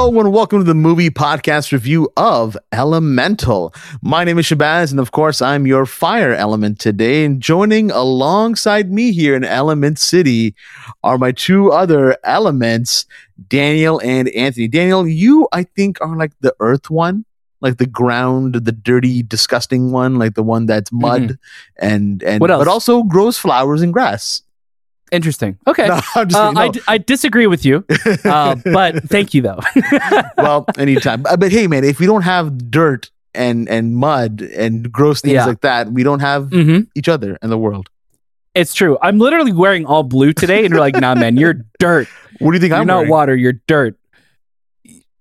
Hello and welcome to the movie podcast review of Elemental. My name is Shahbaz, and of course, I'm your fire element today. And joining alongside me here in Element City are my two other elements, Daniel and Anthony. Daniel, you, I think, are like the earth one. Like the ground, the dirty, disgusting one, like the one that's mm-hmm. mud and and else? but also grows flowers and grass. Interesting. Okay. No, I'm just Uh, kidding, I, no. d- I disagree with you, uh, but thank you though. well, anytime. But, but hey, man, if we don't have dirt and and mud and gross things Yeah. like that, we don't have hmm each other in the world. It's true. I'm literally wearing all blue today, and you're like, "Nah, man, you're dirt. What do you think You're I'm not wearing? water. You're dirt."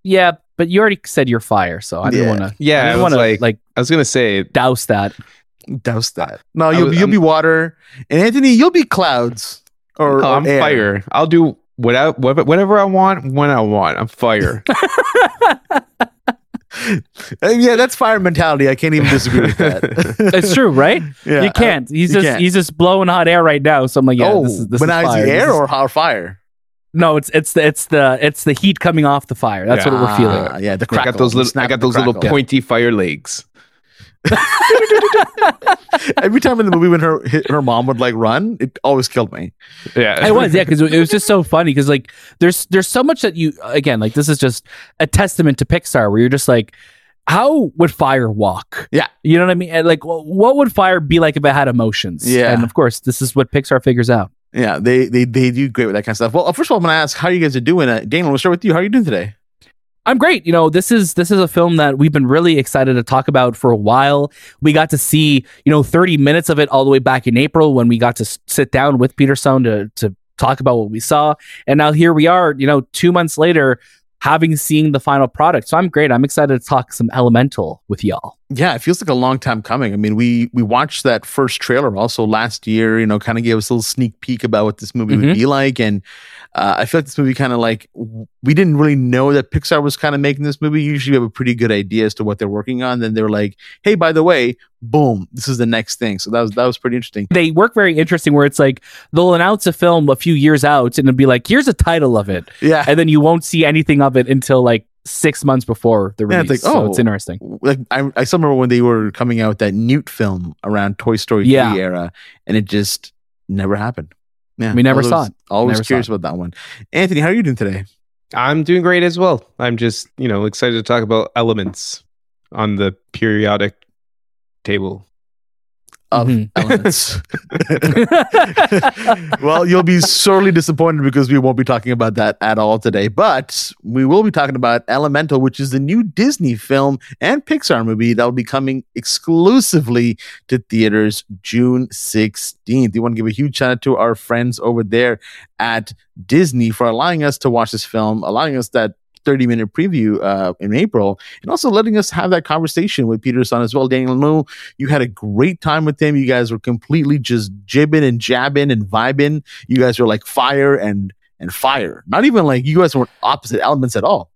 Yeah, but you already said you're fire, so I didn't want to. Yeah, I I didn't was want to like- like I was gonna say douse that. Douse that. No, you'll was- you'll I'm- be water, and Anthony, you'll be clouds. Or, oh, or I'm air. fire. I'll do whatever whatever I want when I want. I'm fire. Uh, yeah, that's fire mentality. I can't even disagree with that. It's true, right? yeah, you can't. He's you just can't. he's just blowing hot air right now. So I'm like, yeah, oh, this is this but is now fire. it's the air is- or how fire? no, it's it's the it's the it's the heat coming off the fire. That's what we're feeling. Ah, yeah, the I got those little I got and the those little crackle. pointy fire legs. Every time in the movie when her hit- her mom would like run, it always killed me. Yeah. It was, yeah, because it was just so funny. Because like, there's there's so much that you again like this is just a testament to Pixar, where you're just like, how would fire walk? Yeah. you know what I mean. Like, what would fire be like if it had emotions? Yeah. and of course, this is what Pixar figures out. Yeah, they they they do great with that kind of stuff. Well, uh, first of all, I'm gonna ask how you guys are doing. Uh, Daniel, we'll start with you. How are you doing today? I'm great. You know, this is this is a film that we've been really excited to talk about for a while. We got to see, you know, 30 minutes of it all the way back in April when we got to s- sit down with Peter Sohn to to talk about what we saw. And now here we are, you know, 2 months later having seen the final product. So I'm great. I'm excited to talk some Elemental with y'all. Yeah, it feels like a long time coming. I mean, we we watched that first trailer also last year. You know, kind of gave us a little sneak peek about what this movie would Mhm. be like, and uh, I feel like this movie kind of like we didn't really know that Pixar was kind of making this movie. Usually, we have a pretty good idea as to what they're working on. Then they're like, "Hey, by the way, boom, this is the next thing." So that was that was pretty interesting. They work very interesting where it's like they'll announce a film a few years out and it'll be like, here's a title of it. Yeah, And then you won't see anything of it until like six months before the Yeah, release. it's like, so oh. it's interesting. like I, I still remember when they were coming out that Newt film around Toy Story Yeah. 3 era, and it just never happened. Yeah, We never I saw it. Always Never curious it. about that one. Anthony, how are you doing today? I'm doing great as well. I'm just, you know, excited to talk about elements on the periodic table. Of Mhm. elements. well, you'll be sorely disappointed because we won't be talking about that at all today. But we will be talking about Elemental, which is the new Disney film and Pixar movie that will be coming exclusively to theaters June 16th. We want to give a huge shout out to our friends over there at Disney for allowing us to watch this film, allowing us that 30 minute preview uh, in April, and also letting us have that conversation with Peter Sohn as well. Daniel, know you had a great time with him. You guys were completely just jibbing and jabbing and vibing. You guys were like fire and and fire. Not even like you guys weren't opposite elements at all.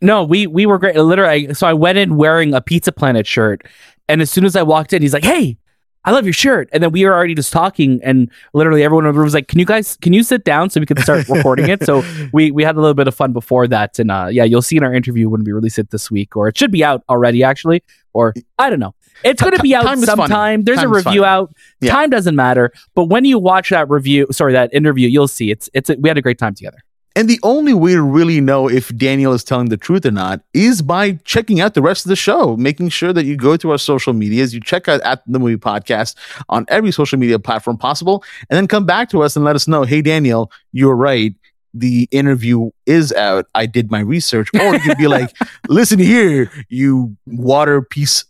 No, we we were great. Literally, so I went in wearing a Pizza Planet shirt, and as soon as I walked in, he's like, "Hey, I love your shirt." And then we were already just talking, and literally everyone in the room was like, "Can you guys can you sit down so we can start recording it?" So we we had a little bit of fun before that, and uh, yeah, you'll see in our interview when we release it this week, or it should be out already actually, or I don't know. It's going to be out Time is funny. sometime. There's Time a review out. Yeah. Time doesn't matter, but when you watch that review, sorry, that interview, you'll see it's it's we had a great time together. And the only way to really know if Daniel is telling the truth or not is by checking out the rest of the show, making sure that you go to our social medias, you check out at the movie podcast on every social media platform possible, and then come back to us and let us know, hey Daniel, you're right. The interview is out. I did my research. Or you could be like, listen here, you water piece.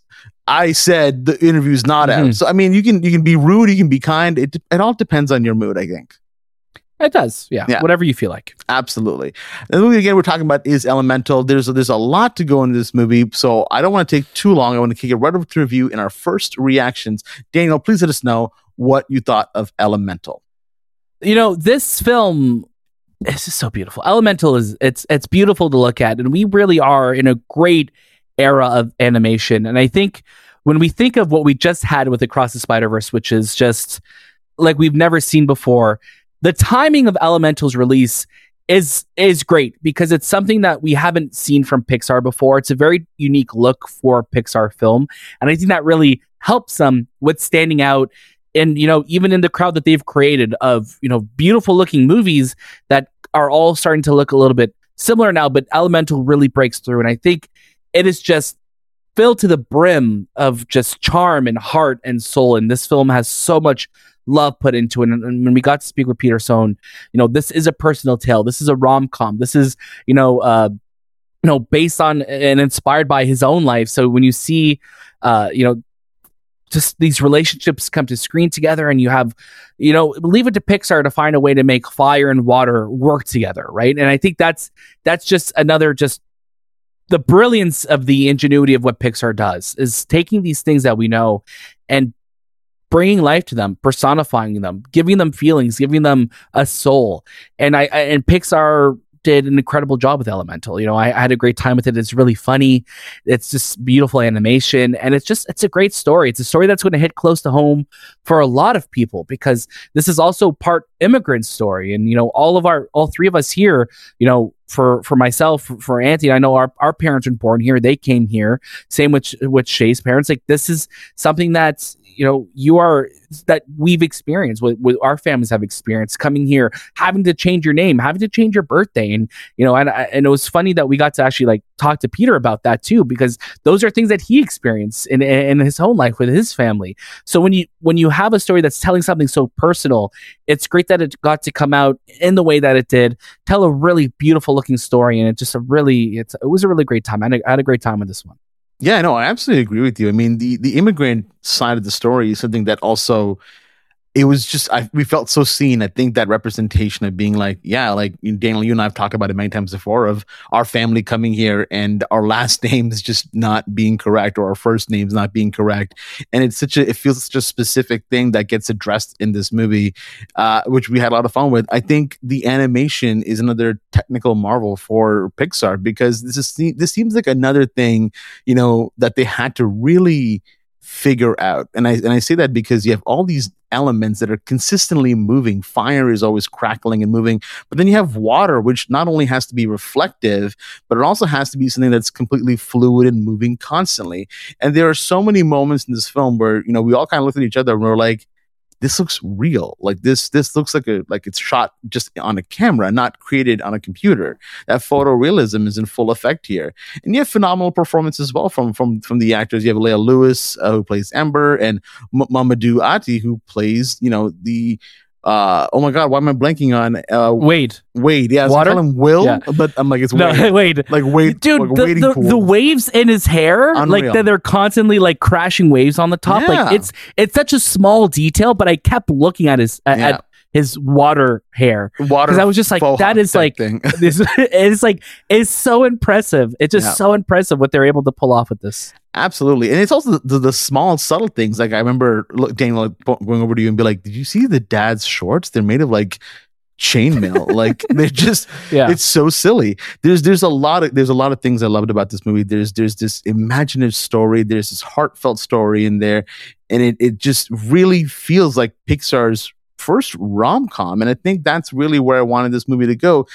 I said the interview's not out. Mhm. So I mean you can you can be rude, you can be kind. It it all depends on your mood, I think. It does, yeah, Yeah. whatever you feel like. Absolutely. The movie again we're talking about is Elemental. There's there's a lot to go into this movie, so I don't want to take too long. I want to kick it right over to review in our first reactions. Daniel, please let us know what you thought of Elemental. you know this film this is so beautiful elemental is it's it's beautiful to look at and we really are in a great era of animation and i think when we think of what we just had with across the spider verse which is just like we've never seen before the timing of elemental's release is is great because it's something that we haven't seen from Pixar before. It's a very unique look for Pixar film, and I think that really helps them with standing out. And you know, even in the crowd that they've created of you know beautiful looking movies that are all starting to look a little bit similar now, but Elemental really breaks through, and I think it is just filled to the brim of just charm and heart and soul. And this film has so much love put into it. And, when we got to speak with Peter Sohn, you know, this is a personal tale. This is a rom com. This is, you know, uh, you know, based on and inspired by his own life. So when you see, uh, you know, just these relationships come to screen together and you have you know leave it to pixar to find a way to make fire and water work together right and i think that's that's just another just the brilliance of the ingenuity of what pixar does is taking these things that we know and bringing life to them personifying them giving them feelings giving them a soul and i, I and pixar did an incredible job with Elemental. You know, I, I, had a great time with it. It's really funny. It's just beautiful animation, and it's just it's a great story. It's a story that's going to hit close to home for a lot of people because this is also part immigrant story. And you know, all of our all three of us here, you know, for for myself, for, Anthony, I know our, our parents were born here. They came here. Same with with Shay's parents. Like this is something that's you know you are that we've experienced what, what our families have experienced coming here having to change your name having to change your birthday and you know and, and it was funny that we got to actually like talk to peter about that too because those are things that he experienced in, in his own life with his family so when you when you have a story that's telling something so personal it's great that it got to come out in the way that it did tell a really beautiful looking story and it just a really it was a really great time I had a, I had a great time with this one yeah, no, I absolutely agree with you. I mean, the the immigrant side of the story is something that also it was just I, we felt so seen. I think that representation of being like, yeah, like Daniel, you and I've talked about it many times before of our family coming here and our last name is just not being correct or our first name's not being correct, and it's such a it feels such a specific thing that gets addressed in this movie, uh, which we had a lot of fun with. I think the animation is another technical marvel for Pixar because this is this seems like another thing, you know, that they had to really figure out. And I and I say that because you have all these elements that are consistently moving. Fire is always crackling and moving, but then you have water, which not only has to be reflective, but it also has to be something that's completely fluid and moving constantly. And there are so many moments in this film where you know we all kind of look at each other and we're like, this looks real. Like this, this looks like a like it's shot just on a camera, not created on a computer. That photorealism is in full effect here, and you have phenomenal performance as well from from from the actors. You have Leah Lewis uh, who plays Ember, and M- Mamoudou Athie who plays you know the uh oh my god why am i blanking on uh wade wade yeah Water? Call him will yeah. but i'm like it's no, wade wade like wade dude like the, the, the, waves in his hair Unreal. like that they're constantly like crashing waves on the top yeah. like it's it's such a small detail but i kept looking at his at, yeah. at his water hair water because i was just like that is like this it's like it's so impressive it's just so impressive what they're able to pull off with this Absolutely, and it's also the, the, small subtle things. Like I remember look, Daniel going over to you and be like, "Did you see the dad's shorts? They're made of like chainmail. like they're just, yeah. It's so silly. There's there's a lot of there's a lot of things I loved about this movie. There's there's this imaginative story. There's this heartfelt story in there, and it it just really feels like Pixar's first rom com. And I think that's really where I wanted this movie to go.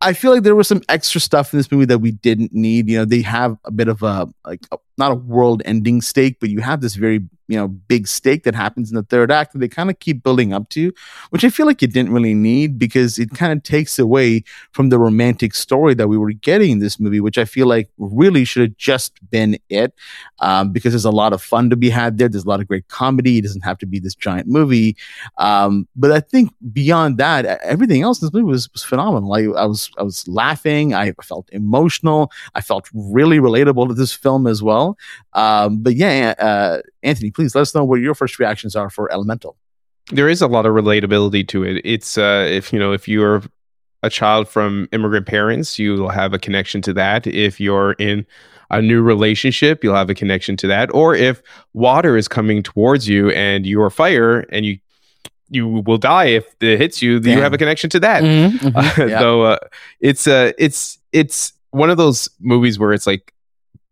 I feel like there was some extra stuff in this movie that we didn't need. You know, they have a bit of a like a, not a world ending stake, but you have this very you know big stake that happens in the third act that they kind of keep building up to which i feel like you didn't really need because it kind of takes away from the romantic story that we were getting in this movie which i feel like really should have just been it um, because there's a lot of fun to be had there. There's a lot of great comedy. It doesn't have to be this giant movie. Um, but i think beyond that everything else in this movie was, was phenomenal. I, I was i was laughing. I felt emotional. I felt really relatable to this film as well um, but yeah uh, Anthony, please let us know what your first reactions are for Elemental. There is a lot of relatability to it. It's uh, if you know if you're a child from immigrant parents, you'll have a connection to that. If you're in a new relationship, you'll have a connection to that. Or if water is coming towards you and you're fire and you you will die if it hits you, Damn. you have a connection to that. Mm-hmm, mm-hmm. Uh, yep. So uh, it's uh, it's it's one of those movies where it's like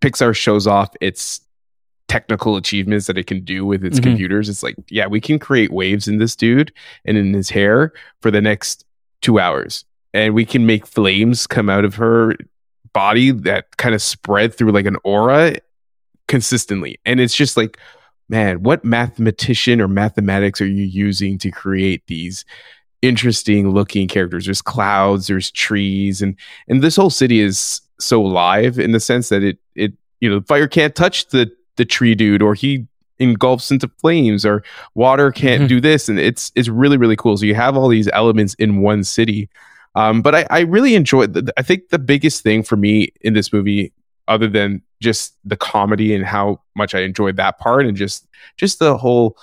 Pixar shows off its technical achievements that it can do with its mm-hmm. computers. It's like, yeah, we can create waves in this dude and in his hair for the next two hours. and we can make flames come out of her body that kind of spread through like an aura consistently. And it's just like, man, what mathematician or mathematics are you using to create these interesting looking characters? There's clouds, there's trees, and and this whole city is so alive in the sense that it it you know fire can't touch the the tree dude or he engulfs into flames or water can't Mhm. do this and it's it's really really cool so you have all these elements in one city um, but I, I really enjoyed the, i think the biggest thing for me in this movie other than just the comedy and how much i enjoyed that part and just just the whole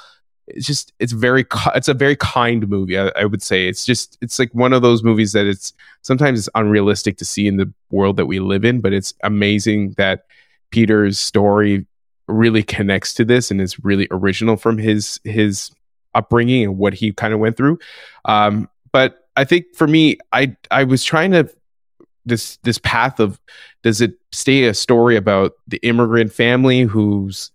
it's just it's very it's a very kind movie I, I would say. It's just it's like one of those movies that it's sometimes it's unrealistic to see in the world that we live in but it's amazing that peter's story really connects to this and is really original from his his upbringing and what he kind of went through. Um but i think for me i i was trying to this this path of does it stay a story about the immigrant family who's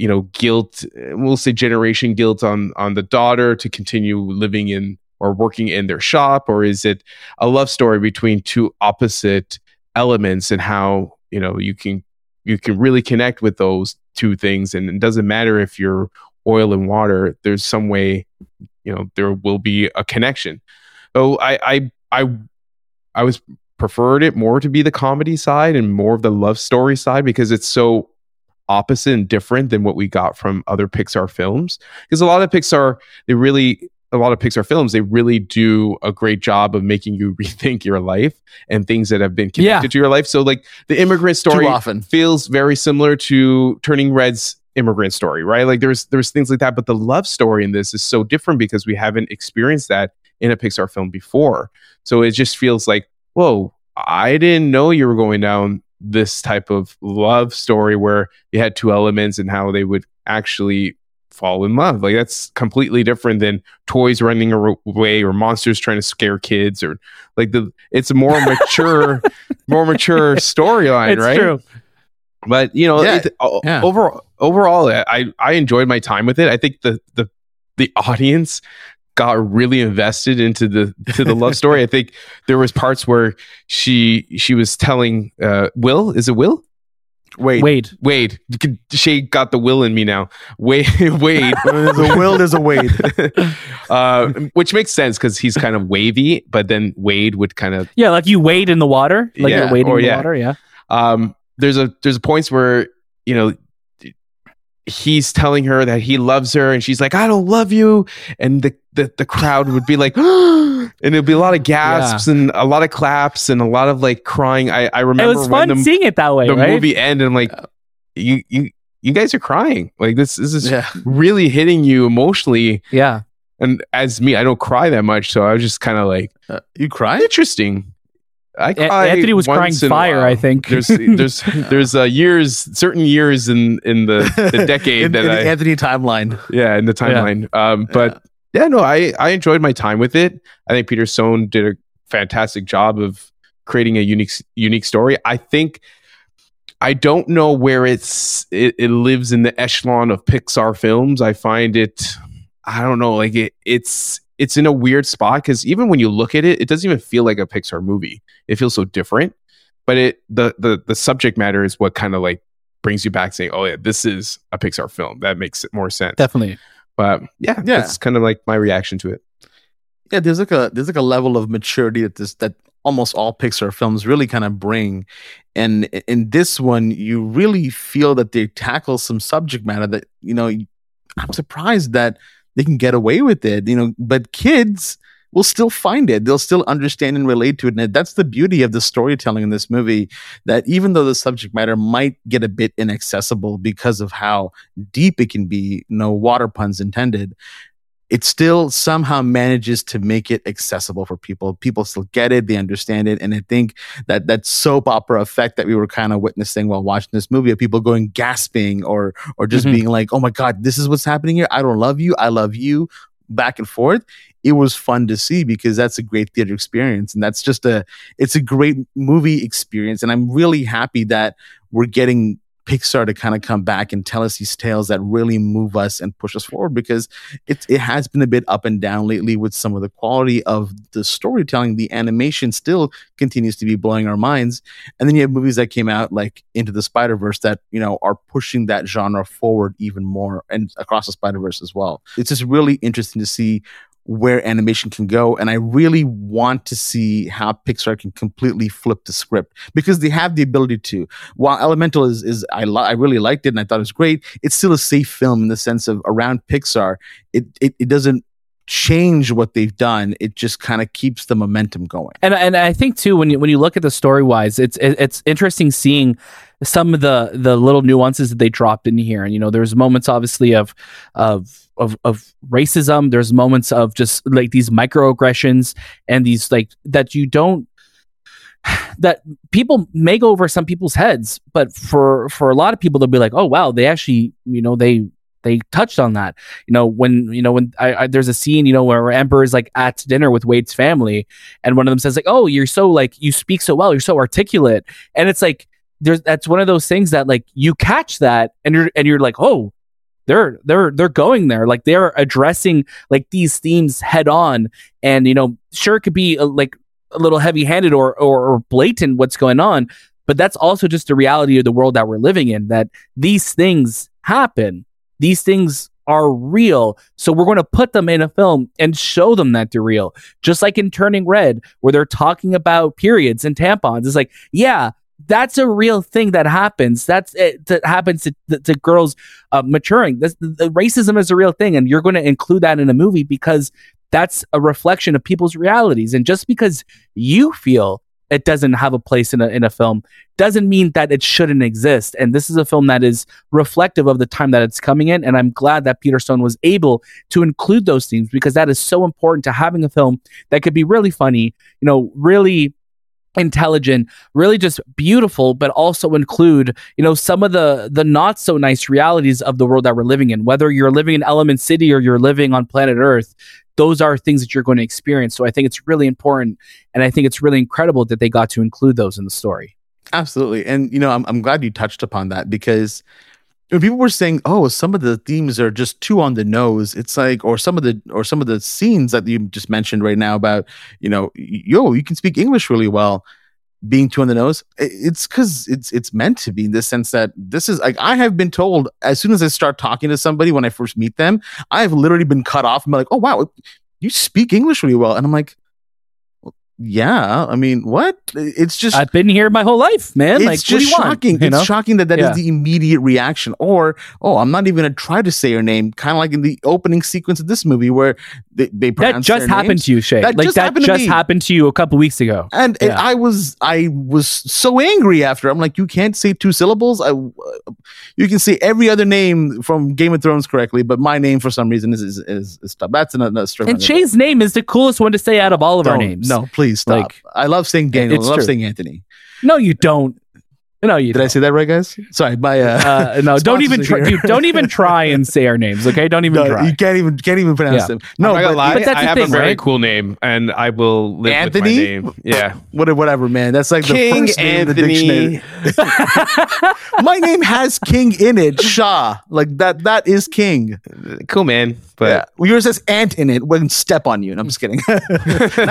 you know guilt we'll say generation guilt on on the daughter to continue living in or working in their shop? Or is it a love story between two opposite elements and how you know you can you can really connect with those two things? And it doesn't matter if you're oil and water there's some way you know there will be a connection. So i i i, I was preferred it more to be the comedy side and more of the love story side because it's so opposite and different than what we got from other Pixar films. Because a lot of Pixar, they really, a lot of Pixar films, they really do a great job of making you rethink your life and things that have been connected Yeah. to your life. So, like the immigrant story Too often. feels very similar to Turning Red's immigrant story, right? Like there's there's things like that, but the love story in this is so different because we haven't experienced that in a Pixar film before. So it just feels like, whoa, I didn't know you were going down this type of love story where you had two elements and how they would actually fall in love. Like that's completely different than toys running away or monsters trying to scare kids or like the it's a more mature more mature storyline, right? true. But you know, Yeah, it, yeah. overall, overall, I I enjoyed my time with it. I think the the the audience got really invested into the to the love story. I think there was parts where she she was telling uh, Will, is it Will? Wait, Wade. Wade, you she got the Will in me now. Wade, Wade, There's a will, there's a Wade. uh, which makes sense because he's kind of wavy, but then Wade would kind of Yeah, like you wade in the water. Like Yeah, you're wading or in the yeah. water. Yeah. um there's a there's a points where you know he's telling her that he loves her and she's like i don't love you. And the the, the crowd would be like and it'd be a lot of gasps and a lot of claps and a lot of like crying. I i It remember was when fun the, seeing it that way, the right? movie ended and like you you you guys are crying. Like this, this is Yeah. really hitting you emotionally. Yeah. and as me i don't cry that much so i was just kind of like Uh, you cry? Interesting I A- cry Anthony was crying once in a fire. I think. There's there's there's uh, years, certain years in in the the decade in, that in I the Anthony timeline. yeah in the timeline. Um, but yeah, no, I I enjoyed my time with it. I think Peter Sohn did a fantastic job of creating a unique unique story. I think I don't know where it's it, it lives in the echelon of Pixar films. I find it I don't know like it it's it's in a weird spot because even when you look at it, it doesn't even feel like a Pixar movie. It feels so different. But it the the the subject matter is what kind of like brings you back saying, Oh yeah, this is a Pixar film. That makes it more sense. Definitely. But yeah, Yeah. that's kind of like my reaction to it. yeah there's like a there's like a level of maturity that this that almost all pixar films really kind of bring and in this one you really feel that they tackle some subject matter that you know i'm surprised that they can get away with it you know but kids will still find it. They'll still understand and relate to it. And that's the beauty of the storytelling in this movie that even though the subject matter might get a bit inaccessible because of how deep it can be no water puns intended it still somehow manages to make it accessible for people. People still get it, they understand it, and I think that that soap opera effect that we were kind of witnessing while watching this movie of people going gasping or or just Mhm. being like, "Oh my god, this is what's happening here. I don't love you. I love you." Back and forth. It was fun to see because that's a great theater experience, and that's just a it's a great movie experience, and I'm really happy that we're getting Pixar to kind of come back and tell us these tales that really move us and push us forward because it it has been a bit up and down lately with some of the quality of the storytelling. The animation still continues to be blowing our minds, and then you have movies that came out like Into the Spider Verse that you know are pushing that genre forward even more and across the Spider Verse as well. It's just really interesting to see where animation can go. And I really want to see how Pixar can completely flip the script because they have the ability to. While Elemental is, is I, I really liked it and I thought it was great, it's still a safe film in the sense of around Pixar, it, it, it doesn't change what they've done. It just kind of keeps the momentum going. And and I think too when you when you look at the story wise, it's it's interesting seeing some of the the little nuances that they dropped in here. And you know, there's moments obviously of of of of racism. There's moments of just like these microaggressions and these like that you don't that people may go over some people's heads, but for for a lot of people they'll be like, oh wow, they actually you know they they touched on that. You know, when you know when I, I, there's a scene, you know, where Ember is like at dinner with Wade's family, and one of them says like, "Oh, you're so like you speak so well, you're so articulate," and it's like there's that's one of those things that like you catch that, and you're and you're like, "Oh." They're they're they're going there like they're addressing like these themes head on and you know sure it could be a, like a little heavy handed or, or or blatant what's going on but that's also just the reality of the world that we're living in that these things happen these things are real. So we're going to put them in a film and show them that they're real. Just like in Turning Red, where they're talking about periods and tampons. It's like, yeah, that's a real thing that happens. That's it, that happens to, to girls uh, maturing. This, the, racism is a real thing, and you're going to include that in a movie because that's a reflection of people's realities. And just because you feel it doesn't have a place in a in a film doesn't mean that it shouldn't exist. And this is a film that is reflective of the time that it's coming in. And I'm glad that Peter Sohn was able to include those themes because that is so important to having a film that could be really funny, you know, really intelligent really just beautiful but also include you know some of the the not so nice realities of the world that we're living in whether you're living in element city or you're living on planet earth those are things that you're going to experience. So I think it's really important. And I think it's really incredible that they got to include those in the story. Absolutely. And, you know, I'm, I'm glad you touched upon that because when people were saying, oh, some of the themes are just too on the nose, it's like, or some of the, or some of the scenes that you just mentioned right now about, you know, yo, you can speak English really well being too on the nose it's because it's it's meant to be in the sense that this is like i have been told as soon as i start talking to somebody when i first meet them i've literally been cut off. And be like oh wow you speak english really well and i'm like yeah i mean what? It's just i've been here my whole life man. It's like just shocking want, it's know? shocking that that yeah. is the immediate reaction. Or oh i'm not even gonna try to say your name kind of like in the opening sequence of this movie where they, they that just happened names. to you shay. That like just that happened just to happened to you a couple weeks ago. And, yeah. and, i was i was so angry after. I'm like you can't say two syllables? I you can say every other name from game of thrones correctly but my name for some reason is is, is, is tough that's another story and shay's name is the coolest one to say out of all of Don't, our names. no please please stop. Like, I love saying Daniel. I love true. saying Anthony. No, you don't. No, you. Did don't. I say that right, guys? Sorry, my uh, uh no. Don't even try. Dude, don't even try and say our names. Okay, don't even no, try. You can't even can't even pronounce yeah. them. No, but, lie, but, that's I have thing, a very right? cool name, and I will live Anthony. With my name. Yeah, whatever, man. That's like King the first name Anthony. in the dictionary. my name has King in it. Shah, like that. That is King. Cool, man. But yeah. well, yours says ant in it. Wouldn't step on you. And I'm just kidding. now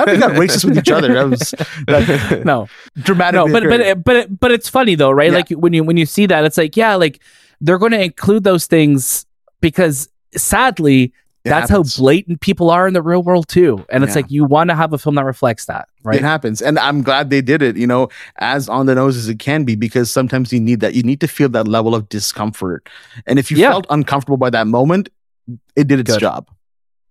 we got racist with each other. That was that, no dramatic. No, but but but but it's funny though, right? Yeah. Like when you when you see that, it's like yeah, like they're going to include those things because sadly it that's happens. how blatant people are in the real world too. And it's yeah. like you want to have a film that reflects that, right? It happens. And I'm glad they did it, you know, as on the nose as it can be, because sometimes you need that. You need to feel that level of discomfort. And if you yeah. felt uncomfortable by that moment, it did its Good. job.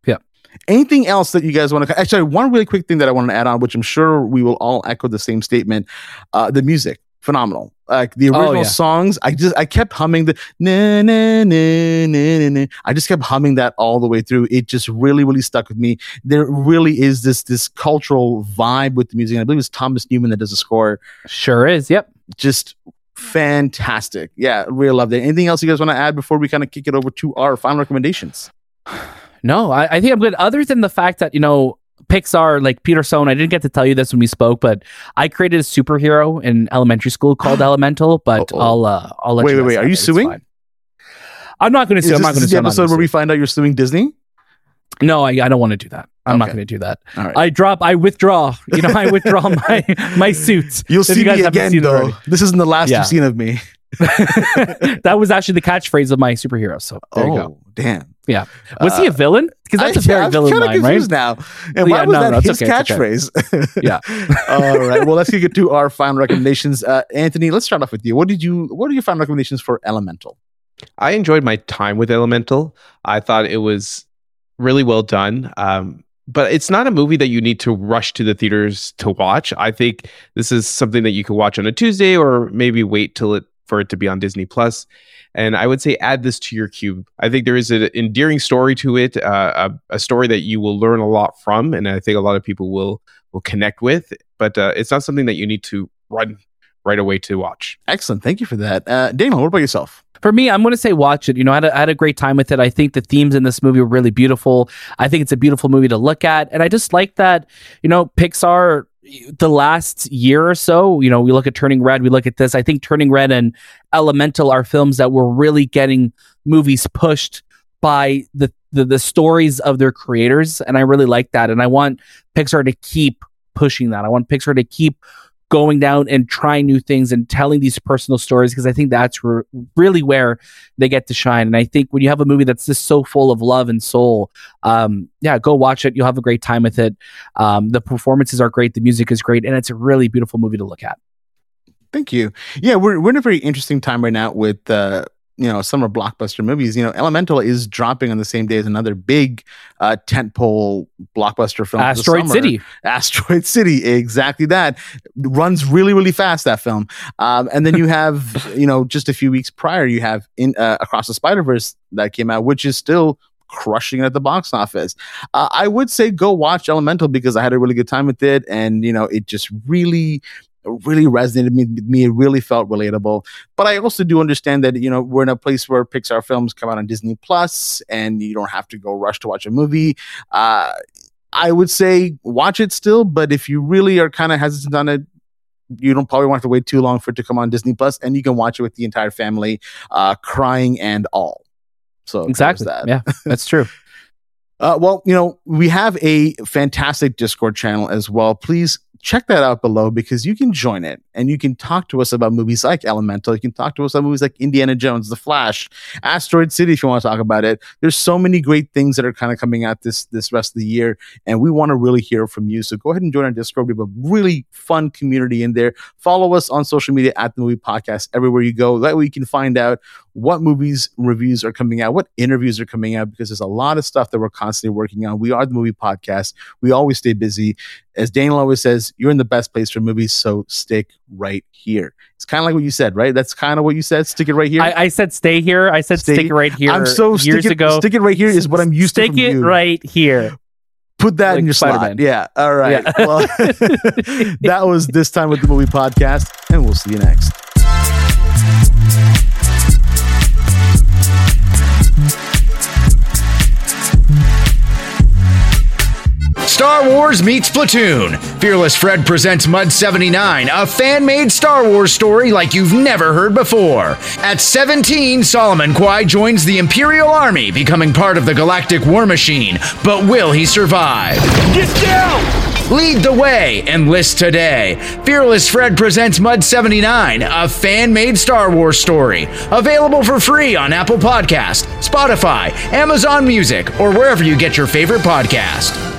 Yeah. Anything else that you guys want to? Actually, one really quick thing that I want to add on, which I'm sure we will all echo the same statement. Uh, the music, phenomenal. Like the oh, original oh, yeah. songs, I just I kept humming the na na na na na. I just kept humming that all the way through. It just really really stuck with me. There really is this this cultural vibe with the music. And I believe it's Thomas Newman that does the score. Sure is. Yep. Just fantastic. Yeah, really loved it. Anything else you guys want to add before we kind of kick it over to our final recommendations? No, I, I, think I'm good. Other than the fact that you know Pixar, like Peter Sohn, I didn't get to tell you this when we spoke, but I created a superhero in elementary school called Elemental. But Uh-oh. I'll uh, I'll let Wait, you wait, guys wait, are you. Suing? fine. I'm not going to Is sue. I'm this, not going to the sue. I'm not episode where we find out you're suing Disney? No, I, I don't want to do that. I'm not going to do that. All right. I drop. I withdraw. You know, I withdraw my my suits. You'll see you guys me haven't again, though. already. This isn't the last Yeah. you've seen of me. that was actually the catchphrase of my superhero. So there oh, you go. damn. Yeah. Was he a villain? Because that's I- a very I'm villain line, right? now. And why Yeah, was no, that no, his okay, it's okay. catchphrase? Yeah. All right. Well, let's get to our final recommendations. Uh, Anthony, let's start off with you. What did you? What are your final recommendations for Elemental? I enjoyed my time with Elemental. I thought it was really well done. Um, but it's not a movie that you need to rush to the theaters to watch. I think this is something that you could watch on a Tuesday or maybe wait till it for it to be on Disney Plus. And I would say add this to your cube. I think there is an endearing story to it, uh, a, a story that you will learn a lot from, and I think a lot of people will will connect with. But uh, it's not something that you need to run right away to watch. Excellent. Thank you for that. Uh, Daniel, what about yourself? For me, I'm going to say watch it. You know, I had, a, I had a great time with it. I think the themes in this movie were really beautiful. I think it's a beautiful movie to look at. And I just like that, you know, Pixar, the last year or so, you know, we look at Turning Red, we look at this. I think Turning Red and Elemental are films that were really getting movies pushed by the, the, the stories of their creators. And I really like that. And I want Pixar to keep pushing that. I want Pixar to keep going down and trying new things and telling these personal stories because I think that's re- really where they get to shine. And I think when you have a movie that's just so full of love and soul, um, yeah, go watch it. You'll have a great time with it. Um, the performances are great, the music is great, and it's a really beautiful movie to look at. Thank you. Yeah, we're we're in a very interesting time right now with uh, you know summer blockbuster movies. You know, Elemental is dropping on the same day as another big uh, tentpole blockbuster film. Asteroid. City. Asteroid City, exactly that. Runs really, really fast that film. Um, and then you have, you know, just a few weeks prior, you have in uh, Across the Spider Verse that came out, which is still crushing it at the box office. Uh, I would say go watch Elemental because I had a really good time with it, and you know, it just really. Really resonated me, with me. It really felt relatable. But I also do understand that you know we're in a place where Pixar films come out on Disney Plus, and you don't have to go rush to watch a movie. Uh, I would say watch it still, but if you really are kind of hesitant on it, you don't probably want to wait too long for it to come on Disney Plus, and you can watch it with the entire family, uh, crying and all. So Exactly. that. Yeah, that's true. Uh, well, you know, we have a fantastic Discord channel as well. Please check that out below because you can join it and you can talk to us about movies like Elemental. You can talk to us about movies like Indiana Jones, The Flash, Asteroid City if you want to talk about it. There's so many great things that are kind of coming out this this rest of the year, and we want to really hear from you. So go ahead and join our Discord. We have a really fun community in there. Follow us on social media at the Movie Podcast everywhere you go. That way you can find out what movies reviews are coming out, what interviews are coming out, because there's a lot of stuff that we're constantly working on. We are the movie podcast. We always stay busy. As Daniel always says, you're in the best place for movies, so stick right here. It's kind of like what you said, right? That's kind of what you said. Stick it right here. I, I said stay here. I said Stay- stick it right here. I'm so years stick it, ago. Stick it right here is what I'm used stick to. Stick it you. right here. Put that Like in your Spider-Man. slot. Yeah. All right. Yeah. Well, that was this time with the movie podcast, and we'll see you next. Star Wars meets Platoon. Fearless Fred presents Mud 79, a fan made Star Wars story like you've never heard before. At 17, Solomon Kwai joins the Imperial Army, becoming part of the Galactic War Machine. But will he survive? Get down! Lead the way, and enlist today. Fearless Fred presents Mud 79, a fan made Star Wars story. Available for free on Apple Podcast, Spotify, Amazon Music, or wherever you get your favorite podcast.